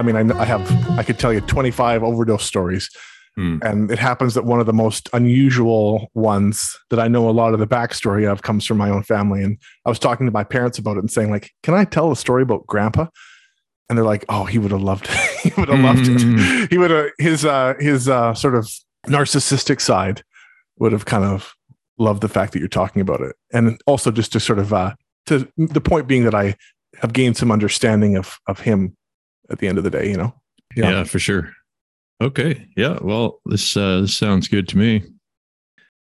I mean I, I have I could tell you 25 overdose stories. Hmm. And it happens that one of the most unusual ones that I know a lot of the backstory of comes from my own family. And I was talking to my parents about it and saying, like, can I tell a story about grandpa? And they're like, oh, he would have loved it. he would have loved Mm. it. He would have his uh his uh sort of narcissistic side would have kind of loved the fact that you're talking about it. And also just to sort of uh to the point being that I have gained some understanding of of him at the end of the day, you know. Yeah. for sure. Okay. Yeah. Well, this uh, this sounds good to me.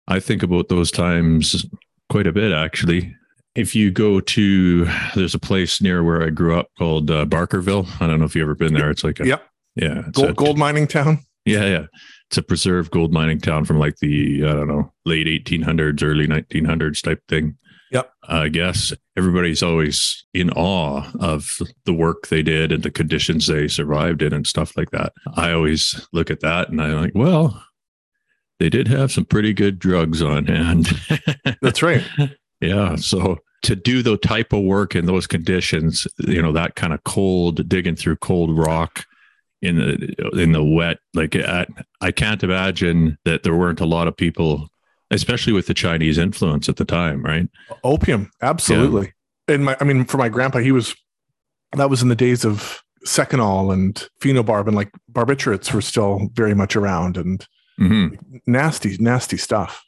I think about those times quite a bit, actually. If you go to, there's a place near where I grew up called uh, Barkerville. I don't know if you've ever been there. It's like a, Yep. yeah, Gold, a- gold mining town. yeah, yeah. It's a preserved gold mining town from like the I don't know late 1800s, early 1900s type thing. Yep. I guess everybody's always in awe of the work they did and the conditions they survived in and stuff like that. I always look at that and I'm like, well, they did have some pretty good drugs on hand. That's right. Yeah. So to do the type of work in those conditions, you know, that kind of cold, digging through cold rock in the in the wet, like I, I can't imagine that there weren't a lot of people, especially with the Chinese influence at the time, right? Opium, absolutely. And my, I mean, for my grandpa, he was that was in the days of Seconal and phenobarb, and like barbiturates were still very much around, and hmm nasty, nasty stuff.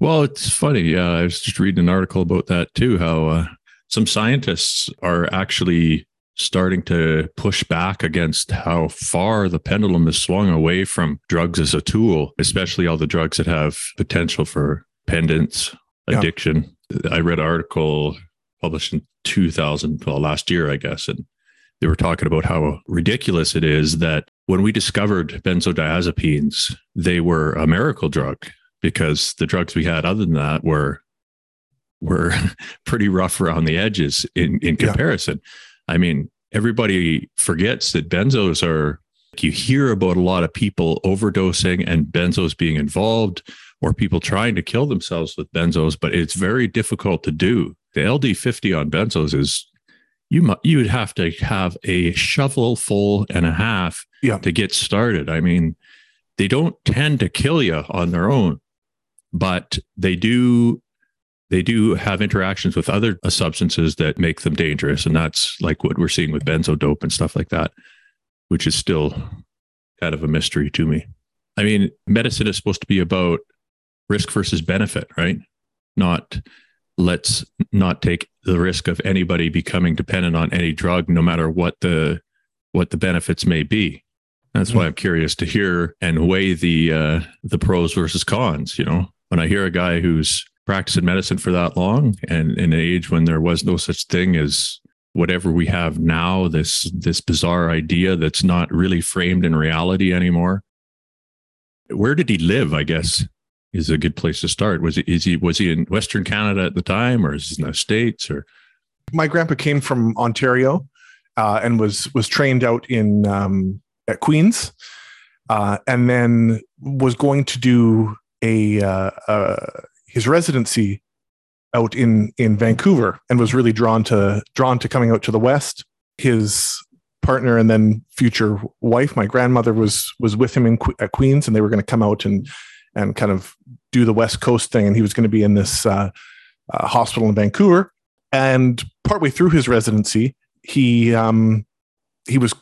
Well, it's funny. Yeah, I was just reading an article about that too. How uh, some scientists are actually starting to push back against how far the pendulum has swung away from drugs as a tool, especially all the drugs that have potential for dependence, Yeah. addiction. I read an article published in 2000, well, last year, I guess, and they were talking about how ridiculous it is that when we discovered benzodiazepines, they were a miracle drug because the drugs we had other than that were were pretty rough around the edges in in Yeah. I mean, everybody forgets that benzos are you hear about a lot of people overdosing and benzos being involved or people trying to kill themselves with benzos, but it's very difficult to do. The LD50 on benzos is you mu- you would have to have a shovel full and a half Yeah. to get started. I mean, they don't tend to kill you on their own, but they do they do have interactions with other uh, substances that make them dangerous, and that's like what we're seeing with benzodope and stuff like that, which is still kind of a mystery to me. I mean, medicine is supposed to be about risk versus benefit, right? Not let's not take the risk of anybody becoming dependent on any drug, no matter what the what the benefits may be. That's why I'm curious to hear and weigh the uh, the pros versus cons. You know, when I hear a guy who's practicing medicine for that long and in an age when there was no such thing as whatever we have now, this this bizarre idea that's not really framed in reality anymore. Where did he live? I guess is a good place to start. Was he was he in Western Canada at the time, or is he in the states? Or My grandpa came from Ontario uh, and was was trained out in um, at Queen's, uh, and then was going to do a uh, uh, his residency out in in Vancouver, and was really drawn to drawn to coming out to the West. His partner and then future wife, my grandmother, was was with him in at Queen's, and they were going to come out and and kind of do the West Coast thing, and he was going to be in this uh, uh, hospital in Vancouver. And partway through his residency, he um, he was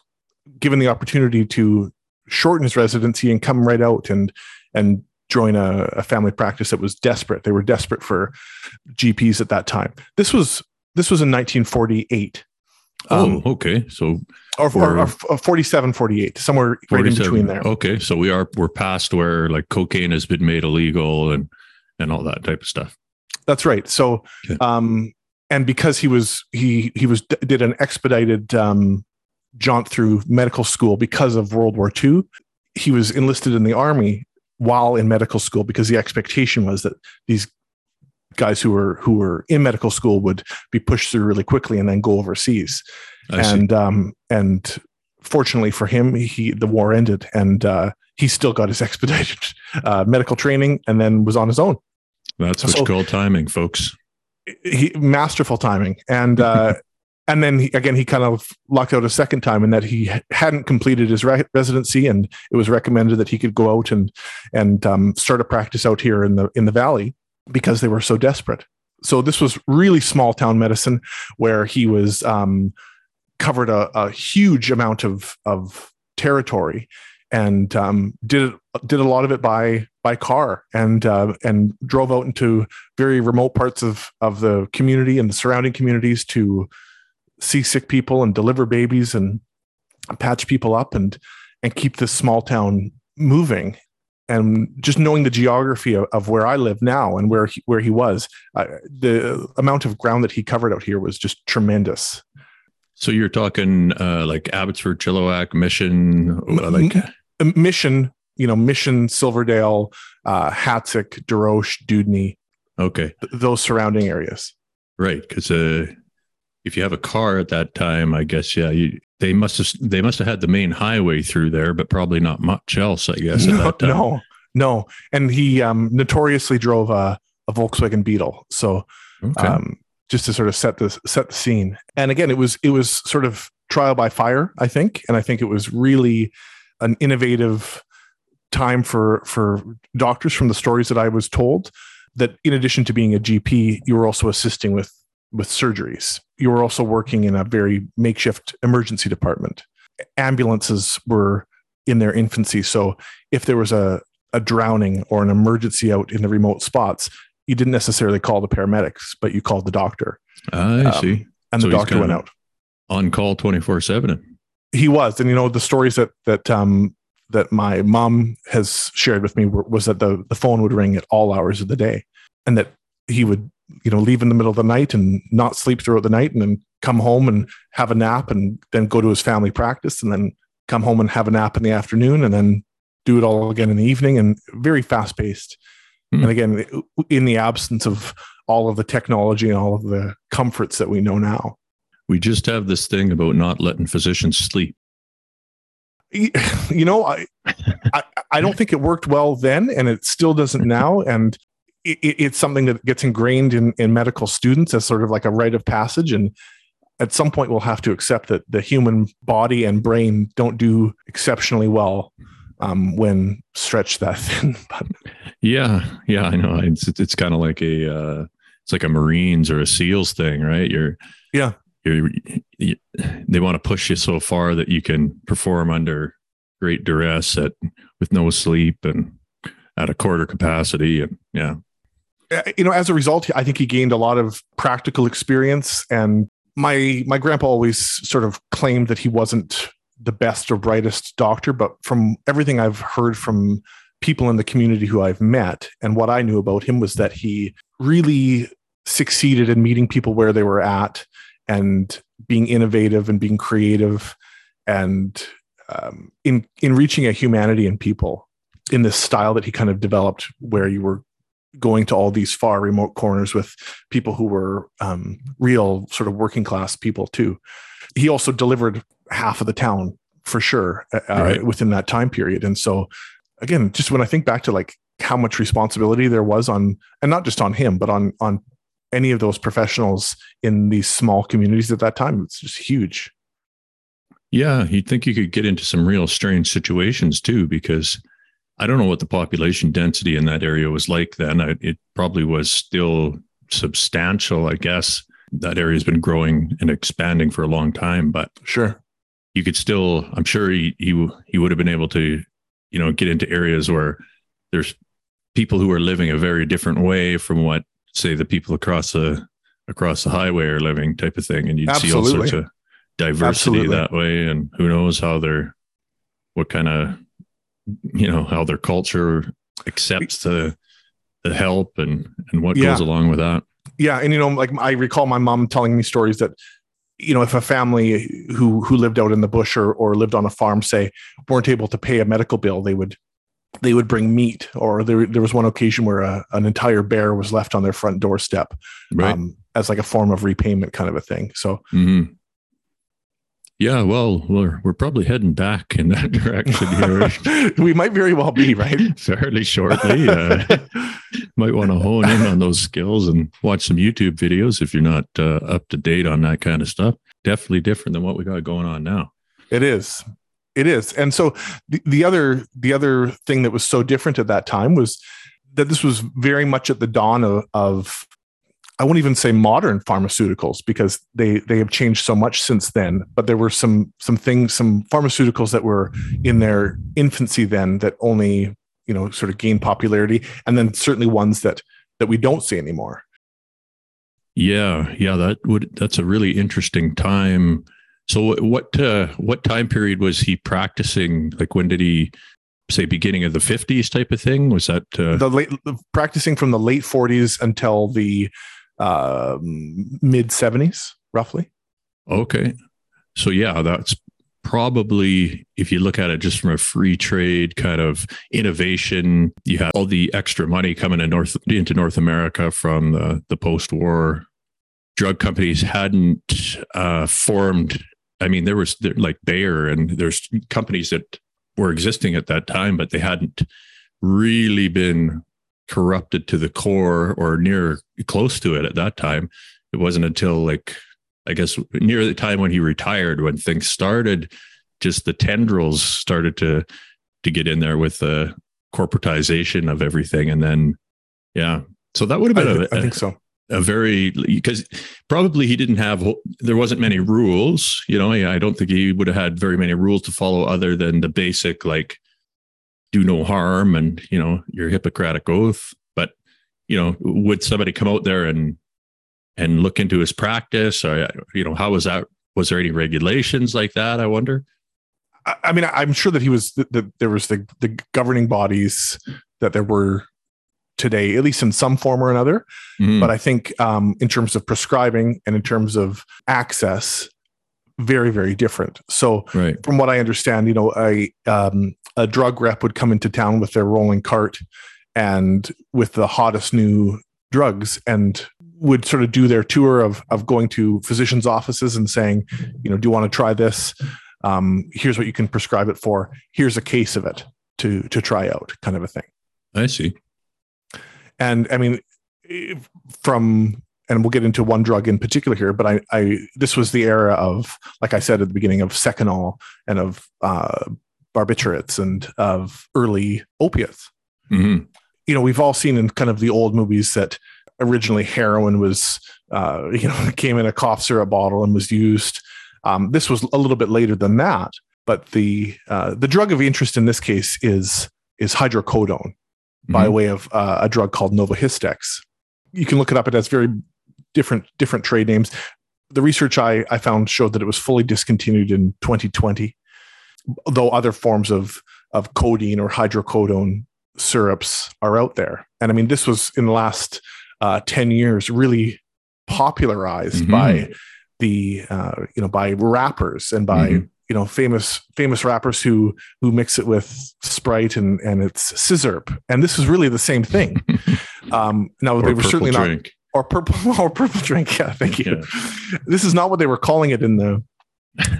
given the opportunity to shorten his residency and come right out and and join a, a family practice that was desperate. They were desperate for GPs at that time. This was this was in 1948. Um, oh, okay, so or, or, or 47, 48, somewhere right in between there. Okay, so we are we're past where like cocaine has been made illegal and and all that type of stuff. That's right. So, Okay. um, and because he was he he was did an expedited um, jaunt through medical school because of World War II, he was enlisted in the army while in medical school because the expectation was that these guys who were who were in medical school would be pushed through really quickly and then go overseas. I and um, and fortunately for him, he the war ended and uh, he still got his expedited uh, medical training and then was on his own. That's what so- you call timing, folks. he masterful timing and uh and then he, again, he kind of locked out a second time in that he hadn't completed his re- residency, and it was recommended that he could go out and and um, start a practice out here in the in the valley because they were so desperate. So this was really small town medicine, where he was um, covered a, a, huge amount of of territory and um, did did a lot of it by by car and uh, and drove out into very remote parts of of the community and the surrounding communities to see sick people and deliver babies and patch people up and and keep this small town moving and just knowing the geography of, of where I live now and where he, where he was, uh, the amount of ground that he covered out here was just tremendous. So you're talking uh, like Abbotsford, Chilliwack, Mission, like Mission, you know, Mission, Silverdale, uh, Hatzic, Desroches, Dewdney. Okay, th- those surrounding areas. Right, because uh, if you have a car at that time, I guess yeah, you, they must have they must have had the main highway through there, but probably not much else. I guess no, no, no. And he um, notoriously drove a, a Volkswagen Beetle, so okay. um, just to sort of set the set the scene. And again, it was it was sort of trial by fire, I think, and I think it was really an innovative time for for doctors from the stories that I was told that in addition to being a GP, you were also assisting with with surgeries. You were also working in a very makeshift emergency department. Ambulances were in their infancy. So if there was a, a drowning or an emergency out in the remote spots, you didn't necessarily call the paramedics, but you called the doctor. I um, see. And so the doctor went out. On call 24 7. He was. And you know, the stories that that um that my mom has shared with me were, was that the, the phone would ring at all hours of the day and that he would you know leave in the middle of the night and not sleep throughout the night and then come home and have a nap and then go to his family practice and then come home and have a nap in the afternoon and then do it all again in the evening and very fast paced mm. and again in the absence of all of the technology and all of the comforts that we know now. We just have this thing about not letting physicians sleep. You know I, I i don't think it worked well then and it still doesn't now. And it, it's something that gets ingrained in, in medical students as sort of like a rite of passage. And at some point, we'll have to accept that the human body and brain don't do exceptionally well um, when stretched that thin. but yeah, yeah, I know. It's it's kind of like a uh, it's like a Marines or a SEALs thing, right? You're yeah. You're, you, they want to push you so far that you can perform under great duress at with no sleep and at a quarter capacity and yeah you know, as a result, I think he gained a lot of practical experience. And my my grandpa always sort of claimed that he wasn't the best or brightest doctor, but from everything I've heard from people in the community who I've met and what I knew about him was that he really succeeded in meeting people where they were at and being innovative and being creative and um, in in reaching a humanity in people in this style that he kind of developed where you were going to all these far remote corners with people who were um, real sort of working class people too. He also delivered half of the town for sure uh, uh, right. within that time period. And so, again, just when I think back to like how much responsibility there was on, and not just on him, but on on any of those professionals in these small communities at that time, it's just huge. Yeah, you'd think you could get into some real strange situations too, because I don't know what the population density in that area was like then. I, it probably was still substantial, I guess. That area has been growing and expanding for a long time, but sure, you could still. I'm sure he he he would have been able to, you know, get into areas where there's people who are living a very different way from what, say, the people across the across the highway are living, type of thing, and you'd Absolutely. see all sorts of diversity Absolutely. that way. And who knows how they're, what kind of you know how their culture accepts the the help and and what yeah. goes along with that yeah and you know like i recall my mom telling me stories that you know if a family who who lived out in the bush or or lived on a farm say weren't able to pay a medical bill they would they would bring meat or there, there was one occasion where a, an entire bear was left on their front doorstep right. um, as like a form of repayment kind of a thing so mm-hmm. Yeah, well, we're we're probably heading back in that direction here. we might very well be right fairly shortly. Uh, might want to hone in on those skills and watch some YouTube videos if you're not uh, up to date on that kind of stuff. definitely different than what we got going on now. It is. It is. And so the, the other the other thing that was so different at that time was that this was very much at the dawn of, of I won't even say modern pharmaceuticals because they they have changed so much since then. But there were some some things, some pharmaceuticals that were in their infancy then that only you know sort of gained popularity, and then certainly ones that that we don't see anymore. Yeah, yeah, that would that's a really interesting time. So what uh, what time period was he practicing? Like when did he say beginning of the 50s type of thing? Was that uh... the late practicing from the late 40s until the uh, mid 70s roughly? Okay. So yeah, that's probably if you look at it just from a free trade kind of innovation you have all the extra money coming in north into north america from the, the post-war drug companies hadn't uh, formed i mean there was there, like bayer and there's companies that were existing at that time but they hadn't really been corrupted to the core or near close to it at that time it wasn't until like I guess near the time when he retired, when things started, just the tendrils started to to get in there with the corporatization of everything, and then yeah, so that would have been I, th- think so. A very because probably he didn't have there wasn't many rules. You know, I don't think he would have had very many rules to follow other than the basic like do no harm and you know your Hippocratic oath. But you know, would somebody come out there and and look into his practice or you know how was that was there any regulations like that i wonder i mean i'm sure that he was that there was the, the governing bodies that there were today at least in some form or another mm. but i think um, in terms of prescribing and in terms of access very very different so right. from what i understand you know a um, a drug rep would come into town with their rolling cart and with the hottest new drugs and would sort of do their tour of of going to physicians' offices and saying, you know, do you want to try this? Um, here's what you can prescribe it for. Here's a case of it to to try out, kind of a thing. I see. And I mean, from and we'll get into one drug in particular here, but I, I this was the era of, like I said at the beginning, of Seconal and of uh, barbiturates and of early opiates. Mm-hmm. You know, we've all seen in kind of the old movies that originally heroin was uh, you know came in a cough syrup bottle and was used. Um, this was a little bit later than that, but the uh, the drug of interest in this case is is hydrocodone mm-hmm. by way of uh, a drug called Novahistex. You can look it up; it has very different different trade names. The research I, I found showed that it was fully discontinued in 2020, though other forms of of codeine or hydrocodone syrups are out there. And I mean, this was in the last uh, 10 years really popularized mm-hmm. by the uh, you know by rappers and by mm-hmm. you know famous famous rappers who who mix it with sprite and and it's sizzurp and this is really the same thing um now they were certainly drink. not or purple or purple drink yeah thank you yeah. this is not what they were calling it in the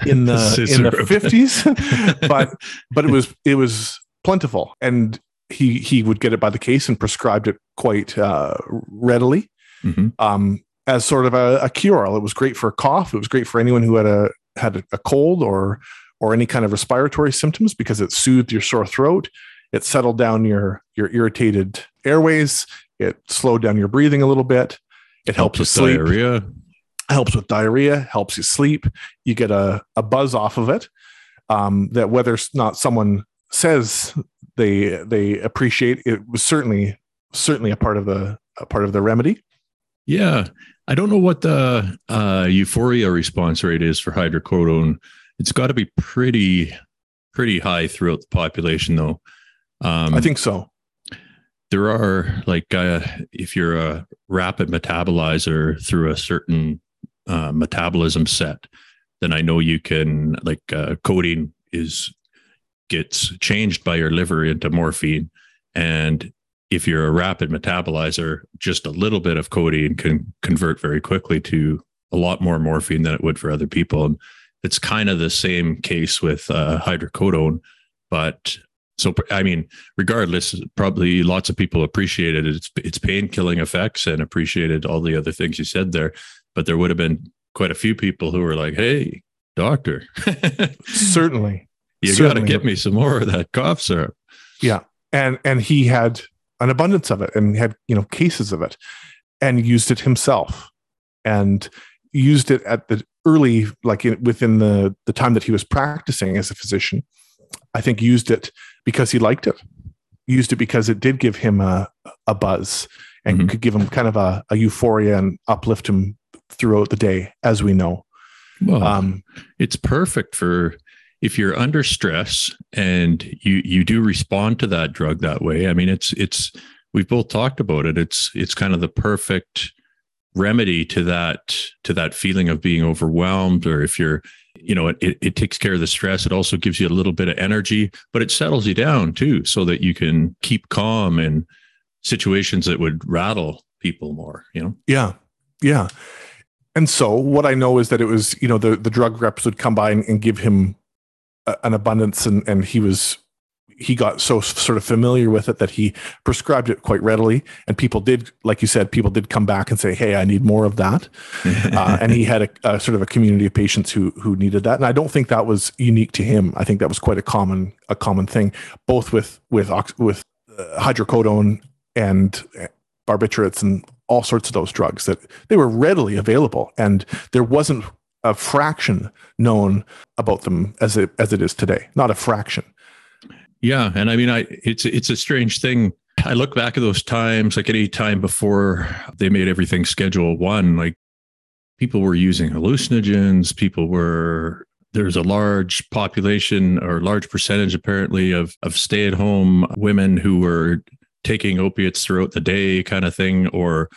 in the in the 50s but but it was it was plentiful and he he would get it by the case and prescribed it quite uh, readily mm-hmm. um, as sort of a, a cure. It was great for a cough. It was great for anyone who had a had a cold or or any kind of respiratory symptoms because it soothed your sore throat. It settled down your your irritated airways. It slowed down your breathing a little bit. It helps, helps with sleep. Diarrhea. Helps with diarrhea. Helps you sleep. You get a, a buzz off of it. Um, that whether or not someone says they they appreciate it was certainly certainly a part of the a part of the remedy yeah i don't know what the uh, euphoria response rate is for hydrocodone it's got to be pretty pretty high throughout the population though um, i think so there are like uh, if you're a rapid metabolizer through a certain uh, metabolism set then i know you can like uh, codeine is gets changed by your liver into morphine. And if you're a rapid metabolizer, just a little bit of codeine can convert very quickly to a lot more morphine than it would for other people. And it's kind of the same case with uh, hydrocodone. But so, I mean, regardless, probably lots of people appreciated its its pain killing effects and appreciated all the other things you said there. But there would have been quite a few people who were like, "Hey, doctor, Certainly. you got to get me some more of that cough syrup." Yeah. And and he had an abundance of it and had, you know, cases of it and used it himself and used it at the early like in, within the the time that he was practicing as a physician. I think used it because he liked it. Used it because it did give him a a buzz and Mhm. could give him kind of a, a euphoria and uplift him throughout the day as we know. Well, Um it's perfect for if you're under stress and you you do respond to that drug that way. I mean, it's it's we've both talked about it. It's it's kind of the perfect remedy to that to that feeling of being overwhelmed or if you're you know it, it, it takes care of the stress it also gives you a little bit of energy but it settles you down too so that you can keep calm in situations that would rattle people more you know Yeah. Yeah. And so what I know is that it was, you know, the, the drug reps would come by and, and give him a, an abundance and, and he was, he got so sort of familiar with it that he prescribed it quite readily. And people did, like you said, people did come back and say, Hey, I need more of that. Uh, and he had a, a sort of a community of patients who, who needed that. And I don't think that was unique to him. I think that was quite a common, a common thing, both with, with, ox- with uh, hydrocodone and uh, barbiturates and all sorts of those drugs that they were readily available and there wasn't a fraction known about them as it as it is today not a fraction Yeah, and I mean, I it's it's a strange thing. I look back at those times, like any time before they made everything Schedule One. Like people were using hallucinogens. People were there's a large population or large percentage apparently of of stay at home women who were taking opiates throughout the day, kind of thing. Or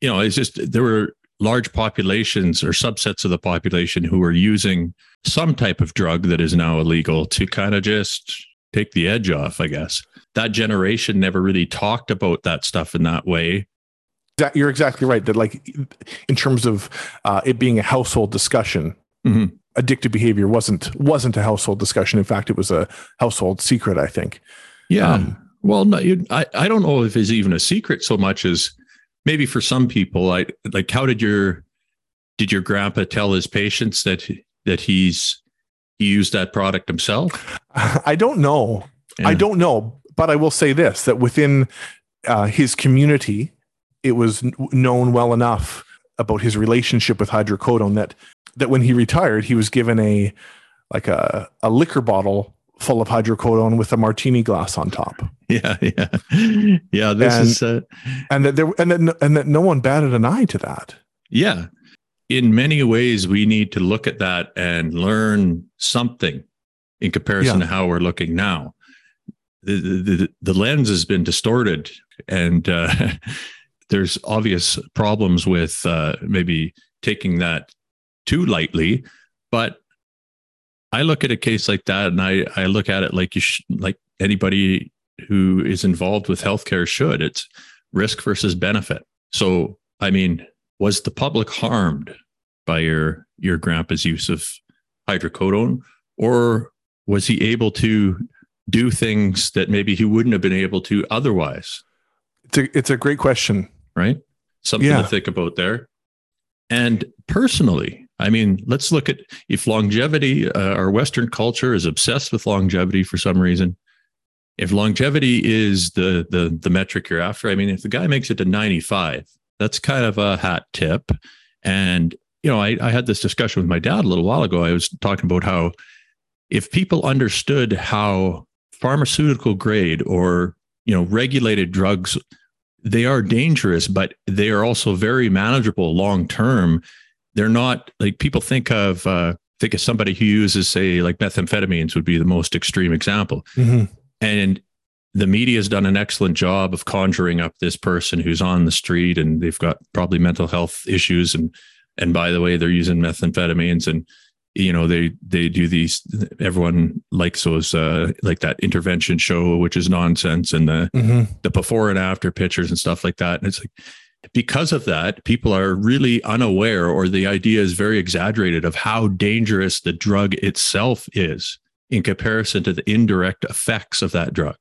you know, it's just there were large populations or subsets of the population who were using some type of drug that is now illegal to kind of just take the edge off, I guess. That generation never really talked about that stuff in that way. You're exactly right that like in terms of uh, it being a household discussion Mhm. addictive behavior wasn't wasn't a household discussion in fact it was a household secret i think Yeah. Um, well, no, you, I, I don't know if it's even a secret so much as maybe for some people, I like, how did your, did your grandpa tell his patients that, that he's, he used that product himself? i don't know I don't know, but I will say this: that within uh, his community, it was known well enough about his relationship with hydrocodone that that when he retired, he was given a like a a liquor bottle full of hydrocodone with a martini glass on top, Yeah. Yeah. Yeah. This And- is, uh, and that there and that and that no one batted an eye to that. Yeah. In many ways, we need to look at that and learn something in comparison Yeah. to how we're looking now. The, the, the, lens has been distorted, and uh, there's obvious problems with uh, maybe taking that too lightly. But I look at a case like that, and I, I look at it like you sh- like anybody who is involved with healthcare should. It's risk versus benefit. So, I mean, was the public harmed by your your grandpa's use of hydrocodone? Or was he able to do things that maybe he wouldn't have been able to otherwise? It's a it's a great question. right? Something Yeah. to think about there. And personally i mean let's look at if longevity uh, our western culture is obsessed with longevity for some reason. If longevity is the the the metric you're after i mean if the guy makes it to 95 that's kind of a hat tip. And you know I, I had this discussion with my dad a little while ago. I was talking about how if people understood how pharmaceutical grade or you know regulated drugs they are dangerous but they are also very manageable long term. They're not like people think of uh think of somebody who uses say like methamphetamines would be the most extreme example. And the media has done an excellent job of conjuring up this person who's on the street and they've got probably mental health issues. And and by the way they're using methamphetamines and you know they they do these everyone likes those uh like that intervention show which is nonsense and the hmm the before and after pictures and stuff like that. And it's like because of that people are really unaware or the idea is very exaggerated of how dangerous the drug itself is in comparison to the indirect effects of that drug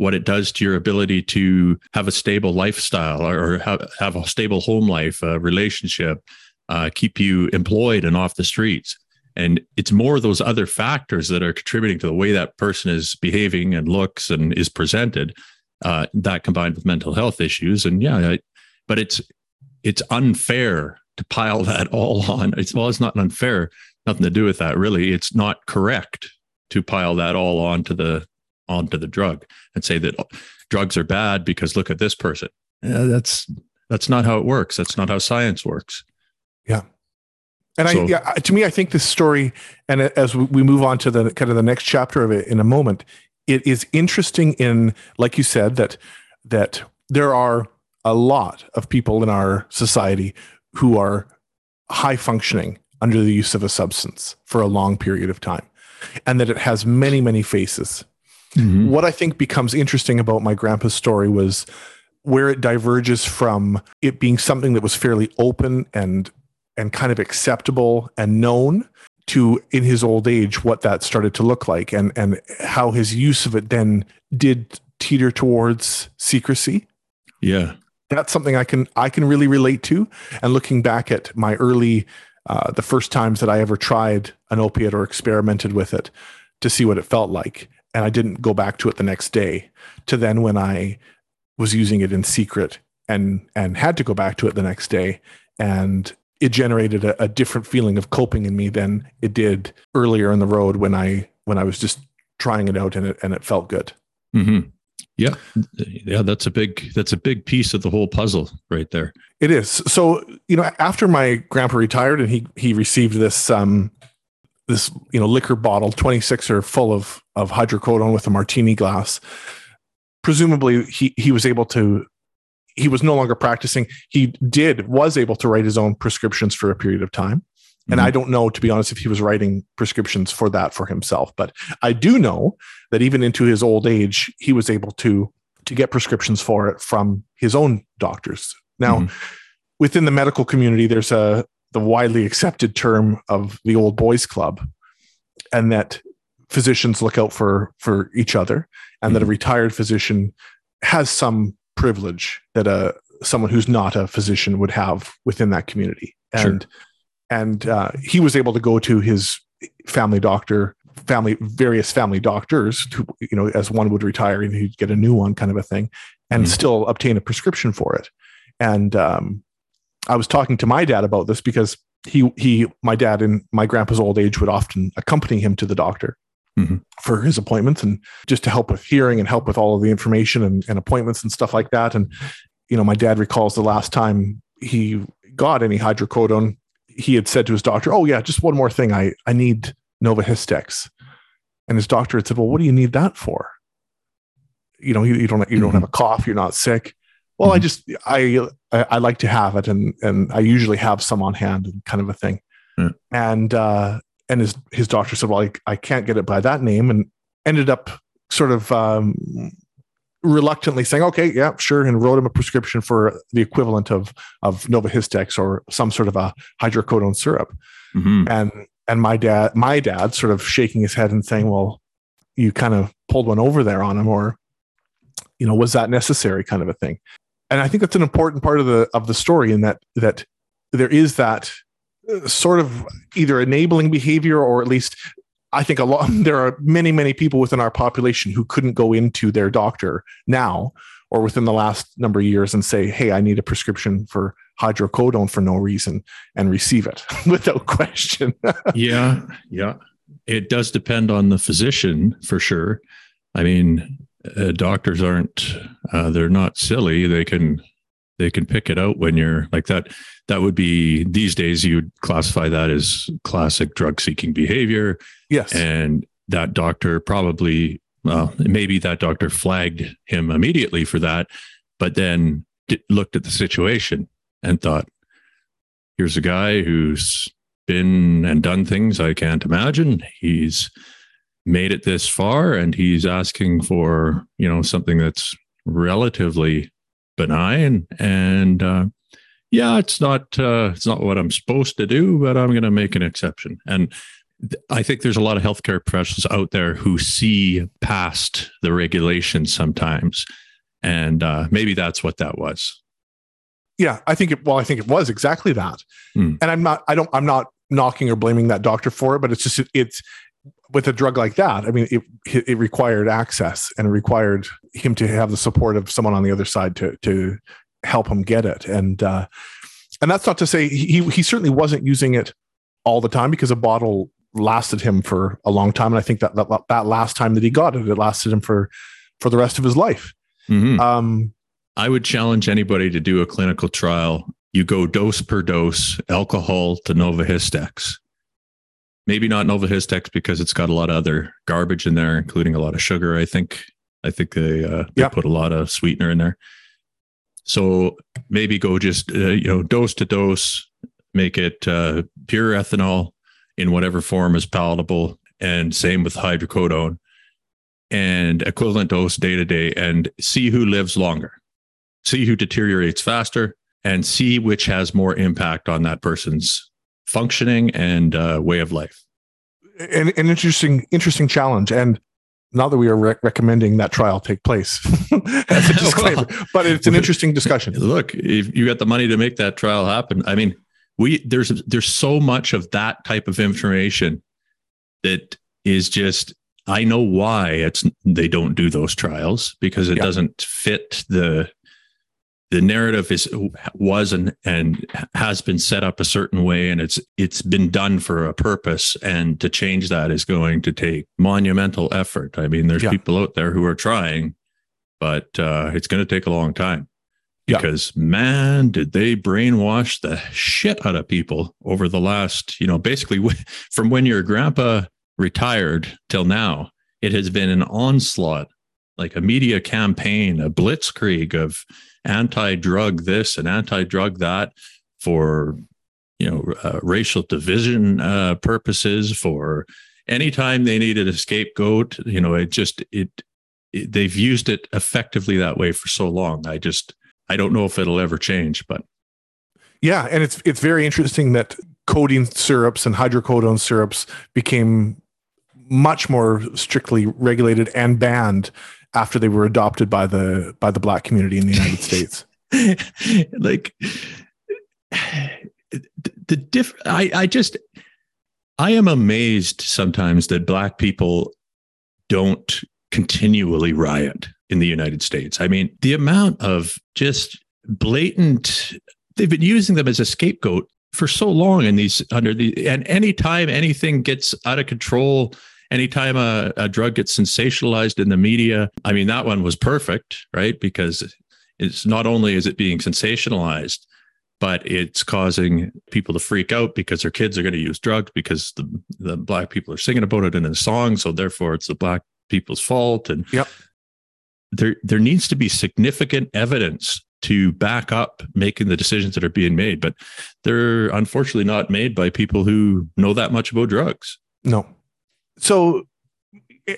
what it does to your ability to have a stable lifestyle or have, have a stable home life a relationship uh, keep you employed and off the streets. And it's more those other factors that are contributing to the way that person is behaving and looks and is presented. Uh, that combined with mental health issues, and yeah, I, but it's it's unfair to pile that all on. It's well, it's not unfair, nothing to do with that really. It's not correct to pile that all onto the onto the drug and say that oh, drugs are bad because look at this person. Yeah, that's that's not how it works. That's not how science works. Yeah. And so, I, yeah, to me, I think this story, and as we move on to the kind of the next chapter of it in a moment, it is interesting in, like you said, that that there are a lot of people in our society who are high functioning under the use of a substance for a long period of time, and that it has many, many faces. Mm-hmm. What I think becomes interesting about my grandpa's story was where it diverges from it being something that was fairly open and and kind of acceptable and known to in his old age what that started to look like and and how his use of it then did teeter towards secrecy. Yeah. That's something i can i can really relate to. And looking back at my early uh, the first times that i ever tried an opiate or experimented with it to see what it felt like and I didn't go back to it the next day to then when I was using it in secret and and had to go back to it the next day and it generated a, a different feeling of coping in me than it did earlier in the road when I when I was just trying it out and it and it felt good. Mm-hmm. Yeah, yeah, that's a big that's a big piece of the whole puzzle right there. It is. So you know, after my grandpa retired and he he received this um this you know liquor bottle 26er full of of hydrocodone with a martini glass presumably he he was able to he was no longer practicing he did was able to write his own prescriptions for a period of time and mm-hmm. i don't know to be honest if he was writing prescriptions for that for himself but i do know that even into his old age he was able to to get prescriptions for it from his own doctors now mm-hmm. within the medical community there's a the widely accepted term of the old boys club and that physicians look out for for each other and mm-hmm. that a mm-hmm. retired physician has some privilege that a someone who's not a physician would have within that community and sure. and uh, he was able to go to his family doctor family various family doctors to you know as one would retire and he'd get a new one kind of a thing and mm-hmm. still obtain a prescription for it and um, I was talking to my dad about this because he he my dad in my grandpa's old age would often accompany him to the doctor mm-hmm. for his appointments and just to help with hearing and help with all of the information and, and appointments and stuff like that. And you know, my dad recalls the last time he got any hydrocodone, he had said to his doctor, "Oh yeah, just one more thing. I I need Novahistex." And his doctor had said, "Well, what do you need that for?" You know, you, you don't you don't mm-hmm. have a cough, you're not sick well mm-hmm. i just I, I, I like to have it and and i usually have some on hand and kind of a thing mm. and uh and his his doctor said well I, I can't get it by that name and ended up sort of um reluctantly saying okay yeah sure and wrote him a prescription for the equivalent of of Novahistex or some sort of a hydrocodone syrup mm-hmm. and and my dad my dad sort of shaking his head and saying well you kind of pulled one over there on him or you know was that necessary kind of a thing and I think that's an important part of the of the story in that that there is that uh, sort of either enabling behavior or at least I think a lot there are many many people within our population who couldn't go into their doctor now or within the last number of years and say hey I need a prescription for hydrocodone for no reason and receive it without question. yeah, yeah. It does depend on the physician for sure. I mean, uh, doctors aren't uh, they're not silly. They can they can pick it out when you're like that that would be these days you'd classify that as classic drug seeking behavior. Yes. And that doctor probably well maybe that doctor flagged him immediately for that but then looked at the situation and thought here's a guy who's been and done things i can't imagine. He's made it this far and he's asking for you know something that's relatively benign and uh, yeah it's not uh, it's not what i'm supposed to do but i'm going to make an exception and th- i think there's a lot of healthcare professionals out there who see past the regulations sometimes and uh, maybe that's what that was Yeah, I think it. Well, I think it was exactly that. Hmm. And I'm not. I don't. I'm not knocking or blaming that doctor for it, but it's just it's with a drug like that. I mean, it it required access and it required him to have the support of someone on the other side to to help him get it. And uh, and that's not to say he he certainly wasn't using it all the time because a bottle lasted him for a long time. And I think that that, that last time that he got it, it lasted him for for the rest of his life. Mhm. Um, I would challenge anybody to do a clinical trial. You go dose per dose, alcohol to Novahistex. Maybe not Novahistex because it's got a lot of other garbage in there, including a lot of sugar. I think. I think they, uh, they Yeah. put a lot of sweetener in there. So maybe go just uh, you know dose to dose, make it uh, pure ethanol in whatever form is palatable, and same with hydrocodone, and equivalent dose day to day, and see who lives longer see who deteriorates faster and see which has more impact on that person's functioning and uh, way of life. an, an interesting interesting challenge and not that we are rec- recommending that trial take place as a disclaimer but it's an interesting discussion Look, if you got the money to make that trial happen, I mean, we there's there's so much of that type of information that is just I know why it's they don't do those trials because it Yeah. doesn't fit the the narrative is was and and has been set up a certain way and it's it's been done for a purpose and to change that is going to take monumental effort. I mean there's Yeah. people out there who are trying but uh, it's going to take a long time Yeah. because man did they brainwash the shit out of people over the last you know basically from when your grandpa retired till now it has been an onslaught like a media campaign a blitzkrieg of anti-drug this and anti-drug that for you know uh, racial division uh, purposes for anytime they needed a scapegoat you know it just it, it they've used it effectively that way for so long. I just i don't know if it'll ever change but yeah and it's it's very interesting that codeine syrups and hydrocodone syrups became much more strictly regulated and banned after they were adopted by the by the black community in the united states. Like the, diff I, I just i am amazed sometimes that black people don't continually riot in the united states. I mean the amount of just blatant they've been using them as a scapegoat for so long in these under the and anytime anything gets out of control anytime a, a drug gets sensationalized in the media i mean that one was perfect right because it's not only is it being sensationalized but it's causing people to freak out because their kids are going to use drugs because the, the black people are singing about it in a song so therefore it's the black people's fault and Yep. there there needs to be significant evidence to back up making the decisions that are being made but they're unfortunately not made by people who know that much about drugs No. So,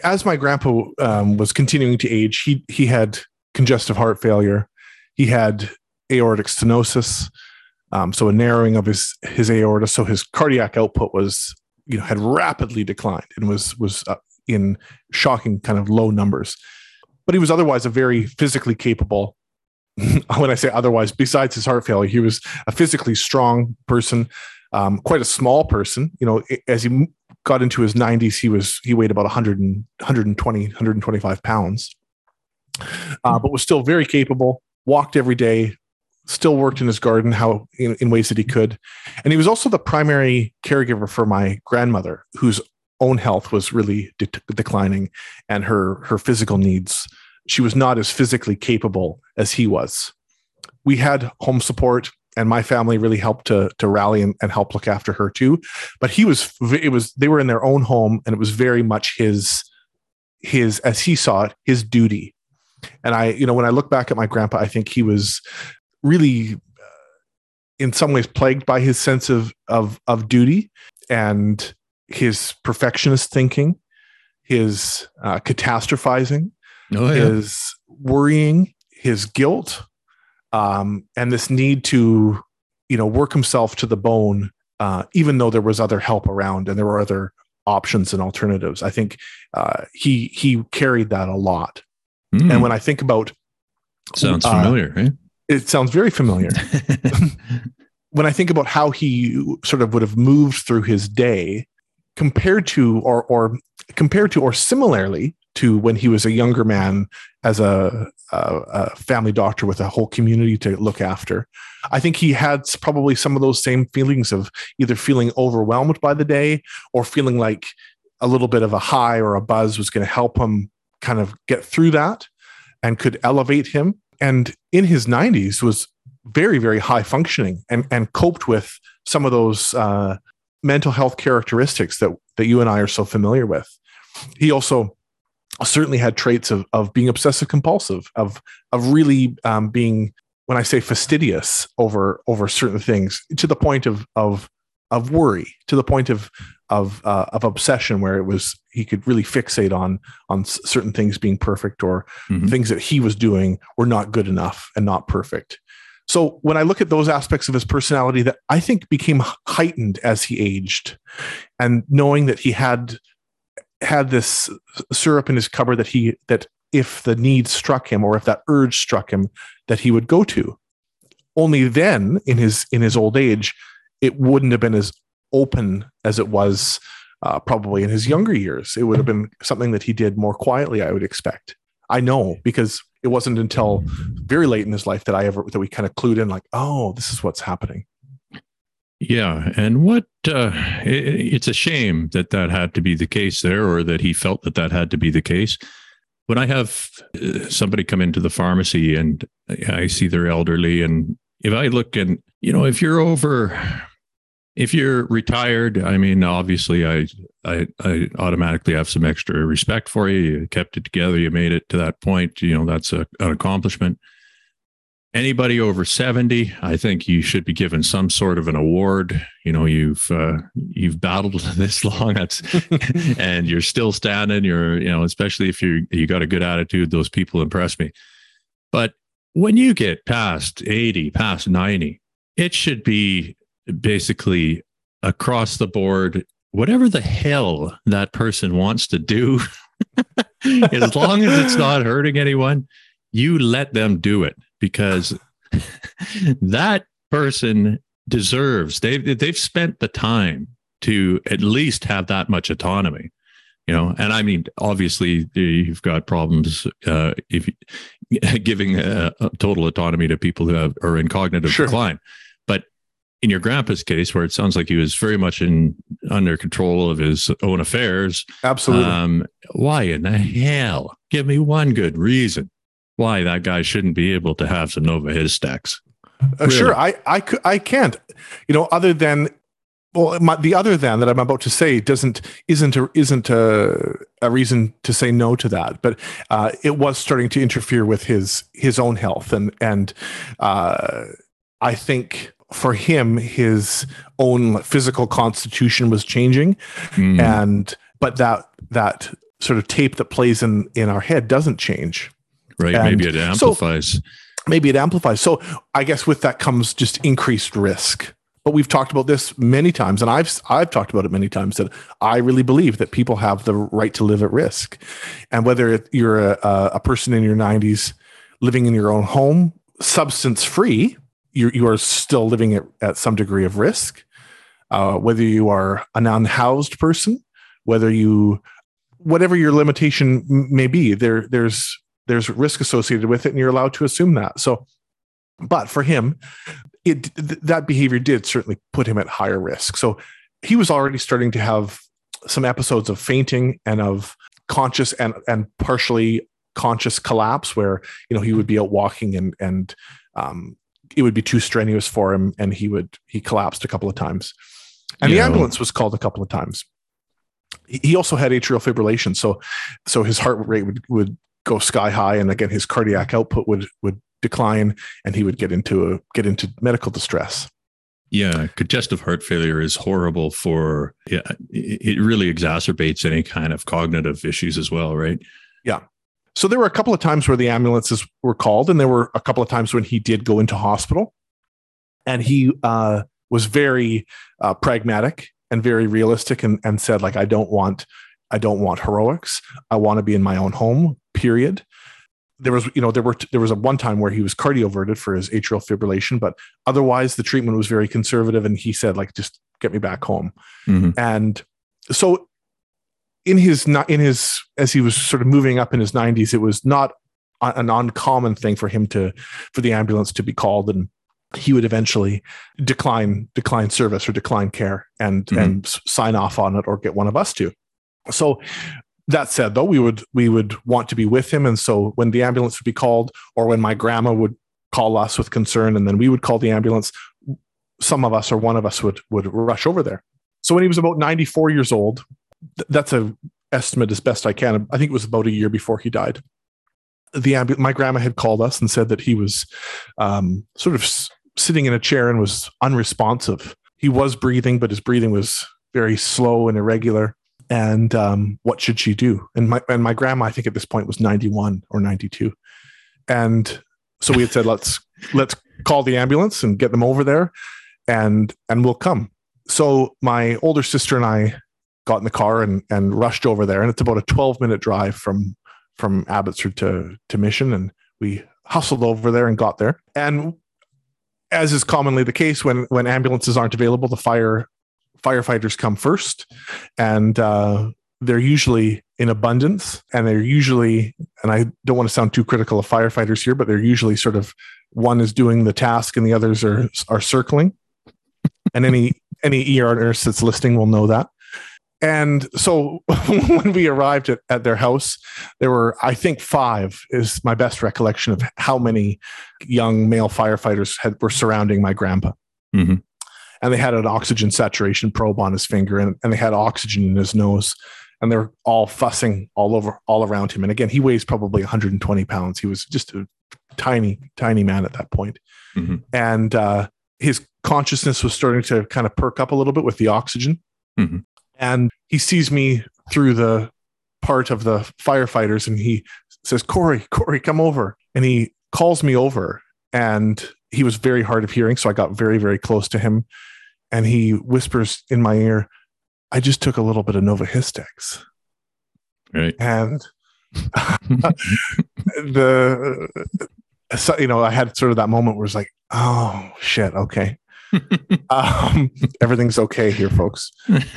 as my grandpa um, was continuing to age, he he had congestive heart failure. He had aortic stenosis, um, so a narrowing of his his aorta. So his cardiac output was, you know, had rapidly declined and was was uh, in shocking kind of low numbers. But he was otherwise a very physically capable. when I say otherwise, besides his heart failure, he was a physically strong person, um, quite a small person. You know, as he got into his 90s he was he weighed about 100 and 120 125 pounds. Uh, but was still very capable walked every day still worked in his garden how in, in ways that he could. And he was also the primary caregiver for my grandmother whose own health was really de- declining and her her physical needs. She was not as physically capable as he was. We had home support and my family really helped to to rally and, and help look after her too. But he was it was they were in their own home and it was very much his his as he saw it his duty. And i you know when i look back at my grandpa i think he was really uh, in some ways plagued by his sense of of of duty and his perfectionist thinking his uh, catastrophizing oh his worrying, his guilt, um, and this need to, you know, work himself to the bone, uh, even though there was other help around and there were other options and alternatives. I think uh, he he carried that a lot. Hmm. And when I think about sounds uh, familiar right? It sounds very familiar. when I think about how he sort of would have moved through his day compared to or or compared to or similarly to when he was a younger man as a, a, family doctor with a whole community to look after. I think he had probably some of those same feelings of either feeling overwhelmed by the day or feeling like a little bit of a high or a buzz was going to help him kind of get through that and could elevate him. And in his 90s was very, very high functioning and, and coped with some of those uh, mental health characteristics that, that you and I are so familiar with. He also certainly had traits of, of being obsessive compulsive, of, of really um, being, when I say fastidious over, over certain things to the point of, of, of worry, to the point of, of, uh, of obsession, where it was, he could really fixate on, on certain things being perfect or mm-hmm. things that he was doing were not good enough and not perfect. So when I look at those aspects of his personality that I think became heightened as he aged, and knowing that he had had this syrup in his cupboard that he that if the need struck him or if that urge struck him that he would go to. Only then in his in his old age it wouldn't have been as open as it was uh, probably in his younger years. It would have been something that he did more quietly i would expect. I know because it wasn't until very late in his life that i ever that we kind of clued in like oh this is what's happening yeah, and what uh, it, it's a shame that that had to be the case there, or that he felt that that had to be the case. When I have uh, somebody come into the pharmacy and I see they're elderly, and if I look and you know, if you're over, if you're retired, I mean, obviously, I I, I automatically have some extra respect for you. You kept it together. You made it to that point. You know, that's a, an accomplishment anybody over 70 i think you should be given some sort of an award. You know you've uh, you've battled this long that's and you're still standing. You're you know especially if you you got a good attitude those people impress me. But when you get past 80 past 90 it should be basically across the board whatever the hell that person wants to do as long as it's not hurting anyone you let them do it because that person deserves they've they've spent the time to at least have that much autonomy you know? And i mean obviously you've got problems uh, if giving a, a, total autonomy to people who have, are in cognitive sure. decline. But in your grandpa's case where it sounds like he was very much in under control of his own affairs absolutely. um, why in the hell? Give me one good reason why that guy shouldn't be able to have some Novahistex. Uh, really? Sure, I I I can't. You know, other than well, my, the other than that I'm about to say doesn't isn't a, isn't a, a reason to say no to that, but uh, it was starting to interfere with his his own health, and and uh, I think for him his own physical constitution was changing, mm. and but that that sort of tape that plays in in our head doesn't change. Right. And maybe it amplifies. So maybe it amplifies. So I guess with that comes just increased risk. But we've talked about this many times, and I've I've talked about it many times that I really believe that people have the right to live at risk, and whether you're a, a person in your 90s living in your own home, substance free, you you are still living at, at some degree of risk. Uh, whether you are an unhoused person, whether you whatever your limitation may be, there there's there's risk associated with it and you're allowed to assume that. So but for him it th- that behavior did certainly put him at higher risk. So he was already starting to have some episodes of fainting and of conscious and and partially conscious collapse where you know he would be out walking and and um, it would be too strenuous for him and he would he collapsed a couple of times. And yeah. the ambulance was called a couple of times. He also had atrial fibrillation. So so his heart rate would, would go sky high, and again his cardiac output would would decline, and he would get into a get into medical distress. Yeah, congestive heart failure is horrible for yeah, it really exacerbates any kind of cognitive issues as well, right? Yeah. So there were a couple of times where the ambulances were called, and there were a couple of times when he did go into hospital, and he uh, was very uh, pragmatic and very realistic, and, and said like, I don't want I don't want heroics. I want to be in my own home, period. there was, you know, there were there was a one time where he was cardioverted for his atrial fibrillation, but otherwise the treatment was very conservative, and he said like just get me back home. Mhm. And so in his not in his as he was sort of moving up in his 90s, it was not an uncommon thing for him to for the ambulance to be called and he would eventually decline decline service or decline care and Mhm. and sign off on it or get one of us to so that said though we would we would want to be with him. And so when the ambulance would be called or when my grandma would call us with concern and then we would call the ambulance some of us or one of us would would rush over there. So when he was about 94 years old th- that's a estimate as best i can. I think it was about a year before he died. The ambu- my grandma had called us and said that he was um, sort of s- sitting in a chair and was unresponsive. He was breathing but his breathing was very slow and irregular and um, what should she do? And my and my grandma i think at this point was 91 or 92 and so we had said let's let's call the ambulance and get them over there and and we'll come. So my older sister and i got in the car and and rushed over there. And it's about a 12 minute drive from from abbotsford to to mission. And we hustled over there and got there. And as is commonly the case when when ambulances aren't available the fire firefighters come first and uh they're usually in abundance and they're usually and i don't want to sound too critical of firefighters here but they're usually sort of one is doing the task and the others are are circling. And any any er nurse that's listening will know that. And so when we arrived at, at their house there were i think five is my best recollection of how many young male firefighters had were surrounding my grandpa. Mhm. And they had an oxygen saturation probe on his finger and, and they had oxygen in his nose and they're all fussing all over all around him. And again he weighs probably 120 pounds. He was just a tiny tiny man at that point. Mhm. and uh, his consciousness was starting to kind of perk up a little bit with the oxygen. Mhm. and he sees me through the part of the firefighters and he says corey corey come over. And he calls me over and he was very hard of hearing so i got very very close to him and he whispers in my ear i just took a little bit of Novahistex. Right. and the so, you know i had sort of that moment where it's like oh shit okay um, everything's okay here folks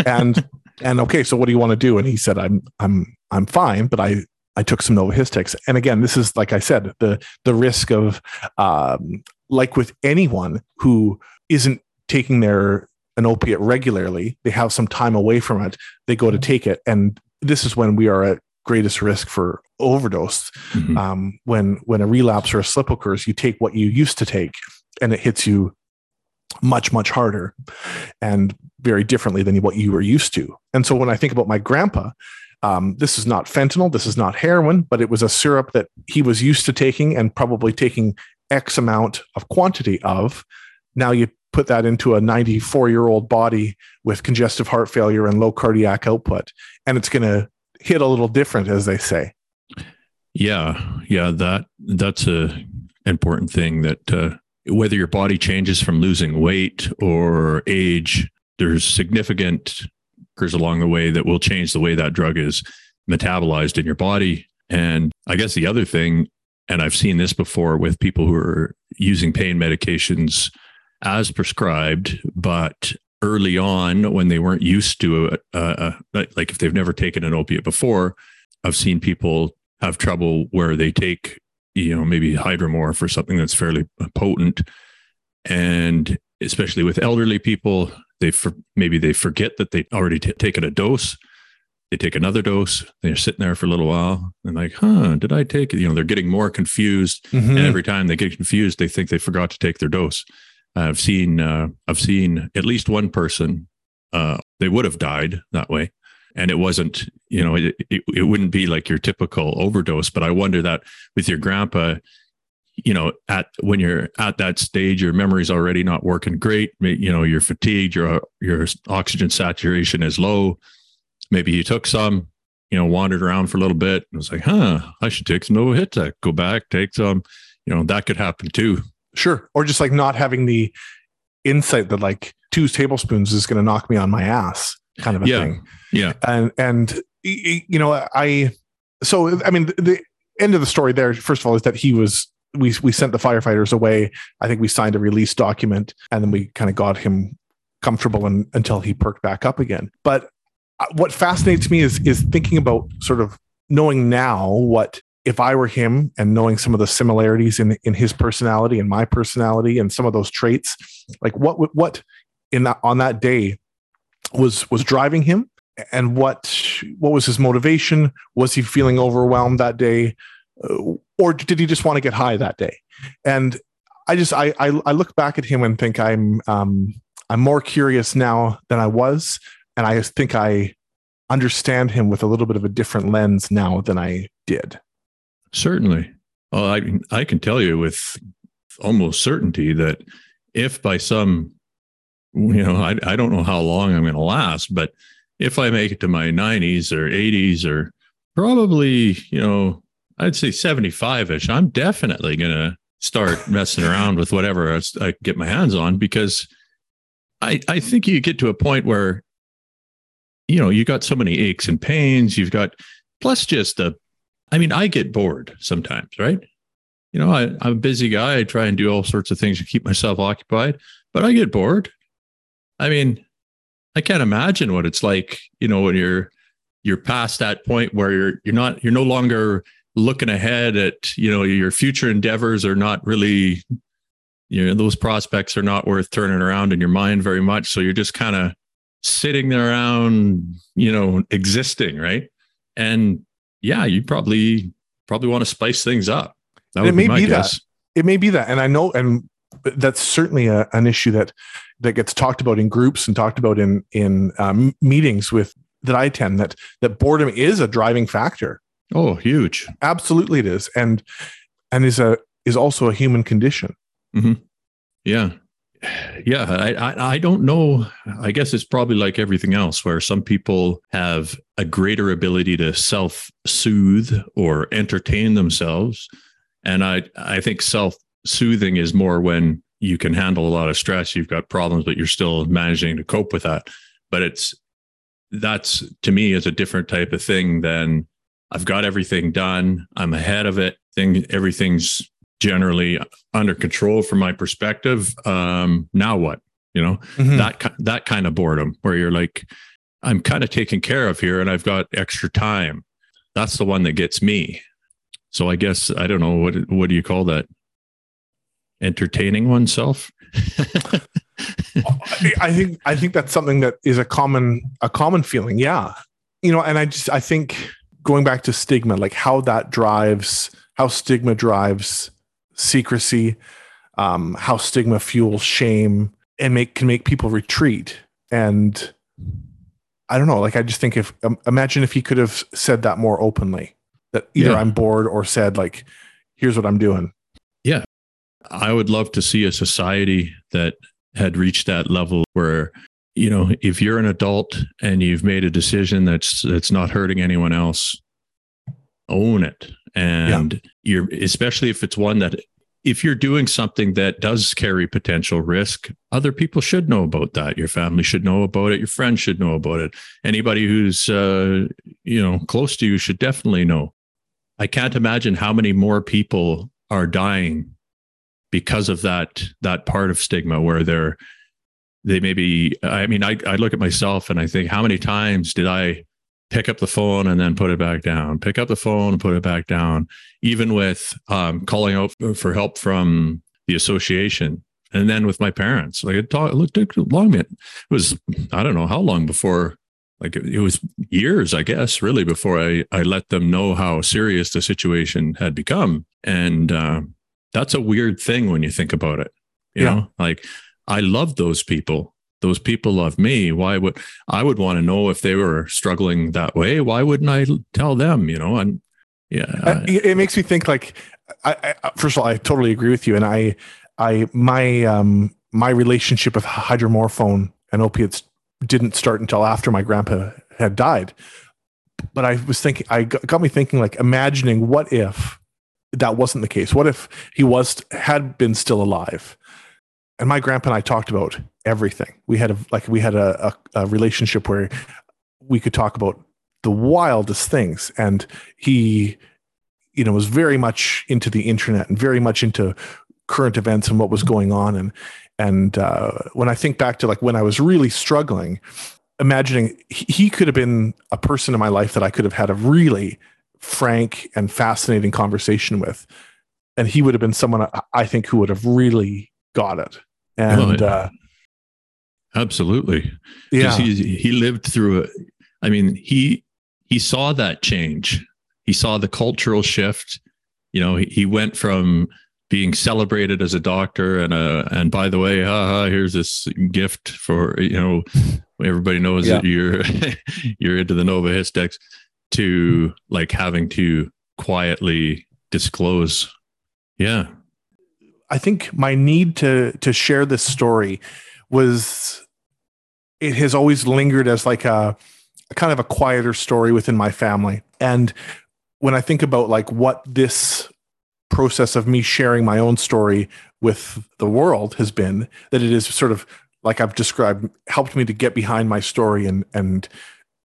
and and okay so what do you want to do and he said i'm i'm i'm fine but i i took some Novahistex. and again this is like i said the the risk of um like with anyone who isn't taking their an opiate regularly they have some time away from it they go to take it. And this is when we are at greatest risk for overdose. Mhm. um, when when a relapse or a slip occurs you take what you used to take and it hits you much much harder and very differently than what you were used to. And so when i think about my grandpa um, this is not fentanyl this is not heroin but it was a syrup that he was used to taking and probably taking x amount of quantity of. Now you put that into a 94 year old body with congestive heart failure and low cardiac output and it's going to hit a little different as they say Yeah, yeah, that that's a important thing that uh, whether your body changes from losing weight or age, there's significant markers along the way that will change the way that drug is metabolized in your body. And I guess the other thing, and I've seen this before with people who are using pain medications as prescribed, but early on when they weren't used to it, uh, uh, like if they've never taken an opiate before, I've seen people have trouble where they take, you know, maybe hydromorph or something that's fairly potent. And especially with elderly people, they for, maybe they forget that they already t- taken a dose. They take another dose. They're sitting there for a little while and like, huh, did I take it? You know, they're getting more confused. And every time they get confused, they think they forgot to take their dose. I've seen, uh, I've seen at least one person, uh, they would have died that way. And it wasn't you know it, it, it wouldn't be like your typical overdose but i wonder that with your grandpa you know at when you're at that stage your memory's already not working great. You know you're fatigued your your oxygen saturation is low. Maybe you took some you know wandered around for a little bit and was like huh i should take some Novahistex. go back take some you know that could happen too Sure. Or just like not having the insight that like two tablespoons is going to knock me on my ass kind of a Yeah. thing. yeah And, and, you know, I, so, I mean, the, end of the story there. First of all, is that he was we we sent the firefighters away. I think we signed a release document, and then we kind of got him comfortable and, until he perked back up again. But uh, what fascinates me is is thinking about sort of knowing now what if I were him and knowing some of the similarities in in his personality and my personality and some of those traits, like what what in that on that day was was driving him and what what was his motivation? Was he feeling overwhelmed that day? Uh, or did he just want to get high that day? And i just i i, I look back at him and think i'm um i'm more curious now than i was. And i think i understand him with a little bit of a different lens now than i did certainly well i i can tell you with almost certainty that if by some you know i, I don't know how long i'm going to last but if I make it to my 90s or 80s or probably, you know, I'd say 75 ish, I'm definitely going to start messing around with whatever I get my hands on because I, I think you get to a point where, you know, you got so many aches and pains. You've got plus just a, I mean, I get bored sometimes, right? You know, I, I'm a busy guy. I try and do all sorts of things to keep myself occupied, but I get bored. I mean, I can't imagine what it's like, you know, when you're you're past that point where you're you're not you're no longer looking ahead at, you know, your future endeavors are not really you know, those prospects are not worth turning around in your mind very much. So you're just kind of sitting there around, you know, existing, right? And yeah, you probably probably want to spice things up. That would it may be, be that. It may be that. And I know and that's certainly a, an issue that that gets talked about in groups and talked about in in um, meetings with that I attend. That that boredom is a driving factor. Oh, huge! Absolutely, it is, and and is a is also a human condition. Mm-hmm. Yeah, yeah. I, I I don't know. I guess it's probably like everything else, where some people have a greater ability to self soothe or entertain themselves, and I I think self soothing is more when you can handle a lot of stress you've got problems but you're still managing to cope with that but it's that's to me is a different type of thing than i've got everything done i'm ahead of it thing everything's generally under control from my perspective um now what you know mm-hmm. that that kind of boredom where you're like i'm kind of taken care of here and i've got extra time that's the one that gets me so i guess i don't know what what do you call that entertaining oneself. I think I think that's something that is a common a common feeling. Yeah. You know, and I just I think going back to stigma, like how that drives how stigma drives secrecy, um, how stigma fuels shame and make can make people retreat. And I don't know, like I just think if um, imagine if he could have said that more openly, that either yeah. I'm bored or said like, here's what I'm doing. Yeah, I would love to see a society that had reached that level where you know if you're an adult and you've made a decision that's that's not hurting anyone else own it and yeah. you're especially if it's one that if you're doing something that does carry potential risk other people should know about that. Your family should know about it. Your friends should know about it. Anybody who's uh, you know close to you should definitely know. I can't imagine how many more people are dying because of that that part of stigma where they're they maybe i mean I, I look at myself and i think how many times did i pick up the phone and then put it back down pick up the phone and put it back down even with um, calling out for help from the association and then with my parents like it, talk, it took long it was i don't know how long before like it, it was years i guess really before i i let them know how serious the situation had become and um, that's a weird thing when you think about it. You yeah. know, like I love those people. Those people love me. Why would I would want to know if they were struggling that way? Why wouldn't I tell them? You know, and yeah, uh, it makes me think like. I, I, first of all, I totally agree with you, and I, I my um my relationship with hydromorphone and opiates didn't start until after my grandpa had died. But I was thinking, I got me thinking, like imagining what if that wasn't the case? What if he was had been still alive? And my grandpa and I talked about everything. We had a like we had a, a, a relationship where we could talk about the wildest things, and he you know was very much into the internet and very much into current events and what was going on. And and uh, when I think back to like when I was really struggling, imagining he could have been a person in my life that I could have had a really frank and fascinating conversation with, and he would have been someone I think who would have really got it. And yeah. uh, absolutely, yeah, he he lived through it. I mean, he he saw that change. He saw the cultural shift. You know, he, he went from being celebrated as a doctor and uh and by the way haha here's this gift for you know everybody knows yeah. that you're you're into the Novahistex to like having to quietly disclose yeah i think my need to to share this story was it has always lingered as like a, a kind of a quieter story within my family. And when i think about like what this process of me sharing my own story with the world has been that it is sort of like I've described helped me to get behind my story and and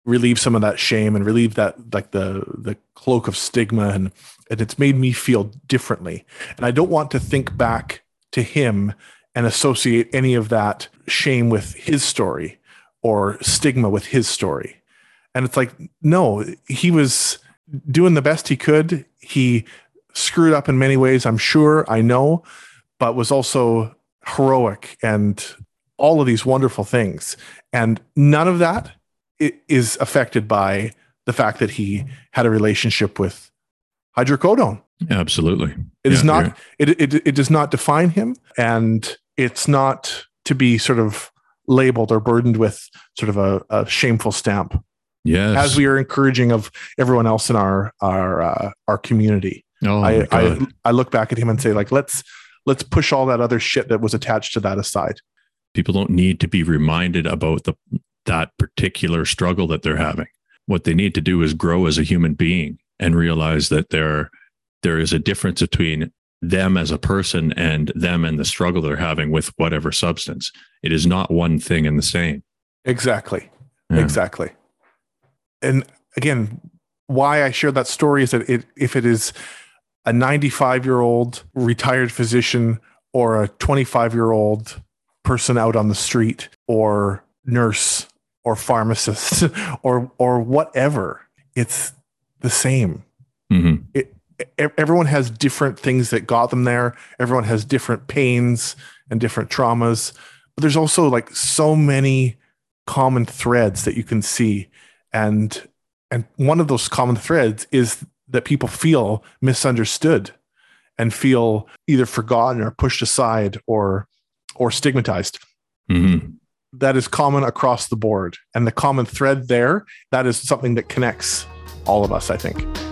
relieve some of that shame and relieve that like the the cloak of stigma and and it's made me feel differently. And I don't want to think back to him and associate any of that shame with his story or stigma with his story. And it's like no he was doing the best he could. He screwed up in many ways, I'm sure, I know, but was also heroic and all of these wonderful things. And none of that is affected by the fact that he had a relationship with hydrocodone. Absolutely. It yeah, is not it, it it does not define him and it's not to be sort of labeled or burdened with sort of a, a shameful stamp. Yes. As we are encouraging of everyone else in our our uh, our community. Oh, I, I I look back at him and say like let's let's push all that other shit that was attached to that aside. People don't need to be reminded about the that particular struggle that they're having. What they need to do is grow as a human being and realize that there there is a difference between them as a person and them and the struggle they're having with whatever substance. It is not one thing and the same. Exactly. Yeah. Exactly. And again, why I share that story is that it, if it is a 95 year old retired physician or a 25 year old person out on the street or nurse or pharmacist or or whatever it's the same mm-hmm. it, everyone has different things that got them there everyone has different pains and different traumas but there's also like so many common threads that you can see and and one of those common threads is that people feel misunderstood and feel either forgotten or pushed aside or or stigmatized. Mm-hmm. That is common across the board, and the common thread there that is something that connects all of us. I think.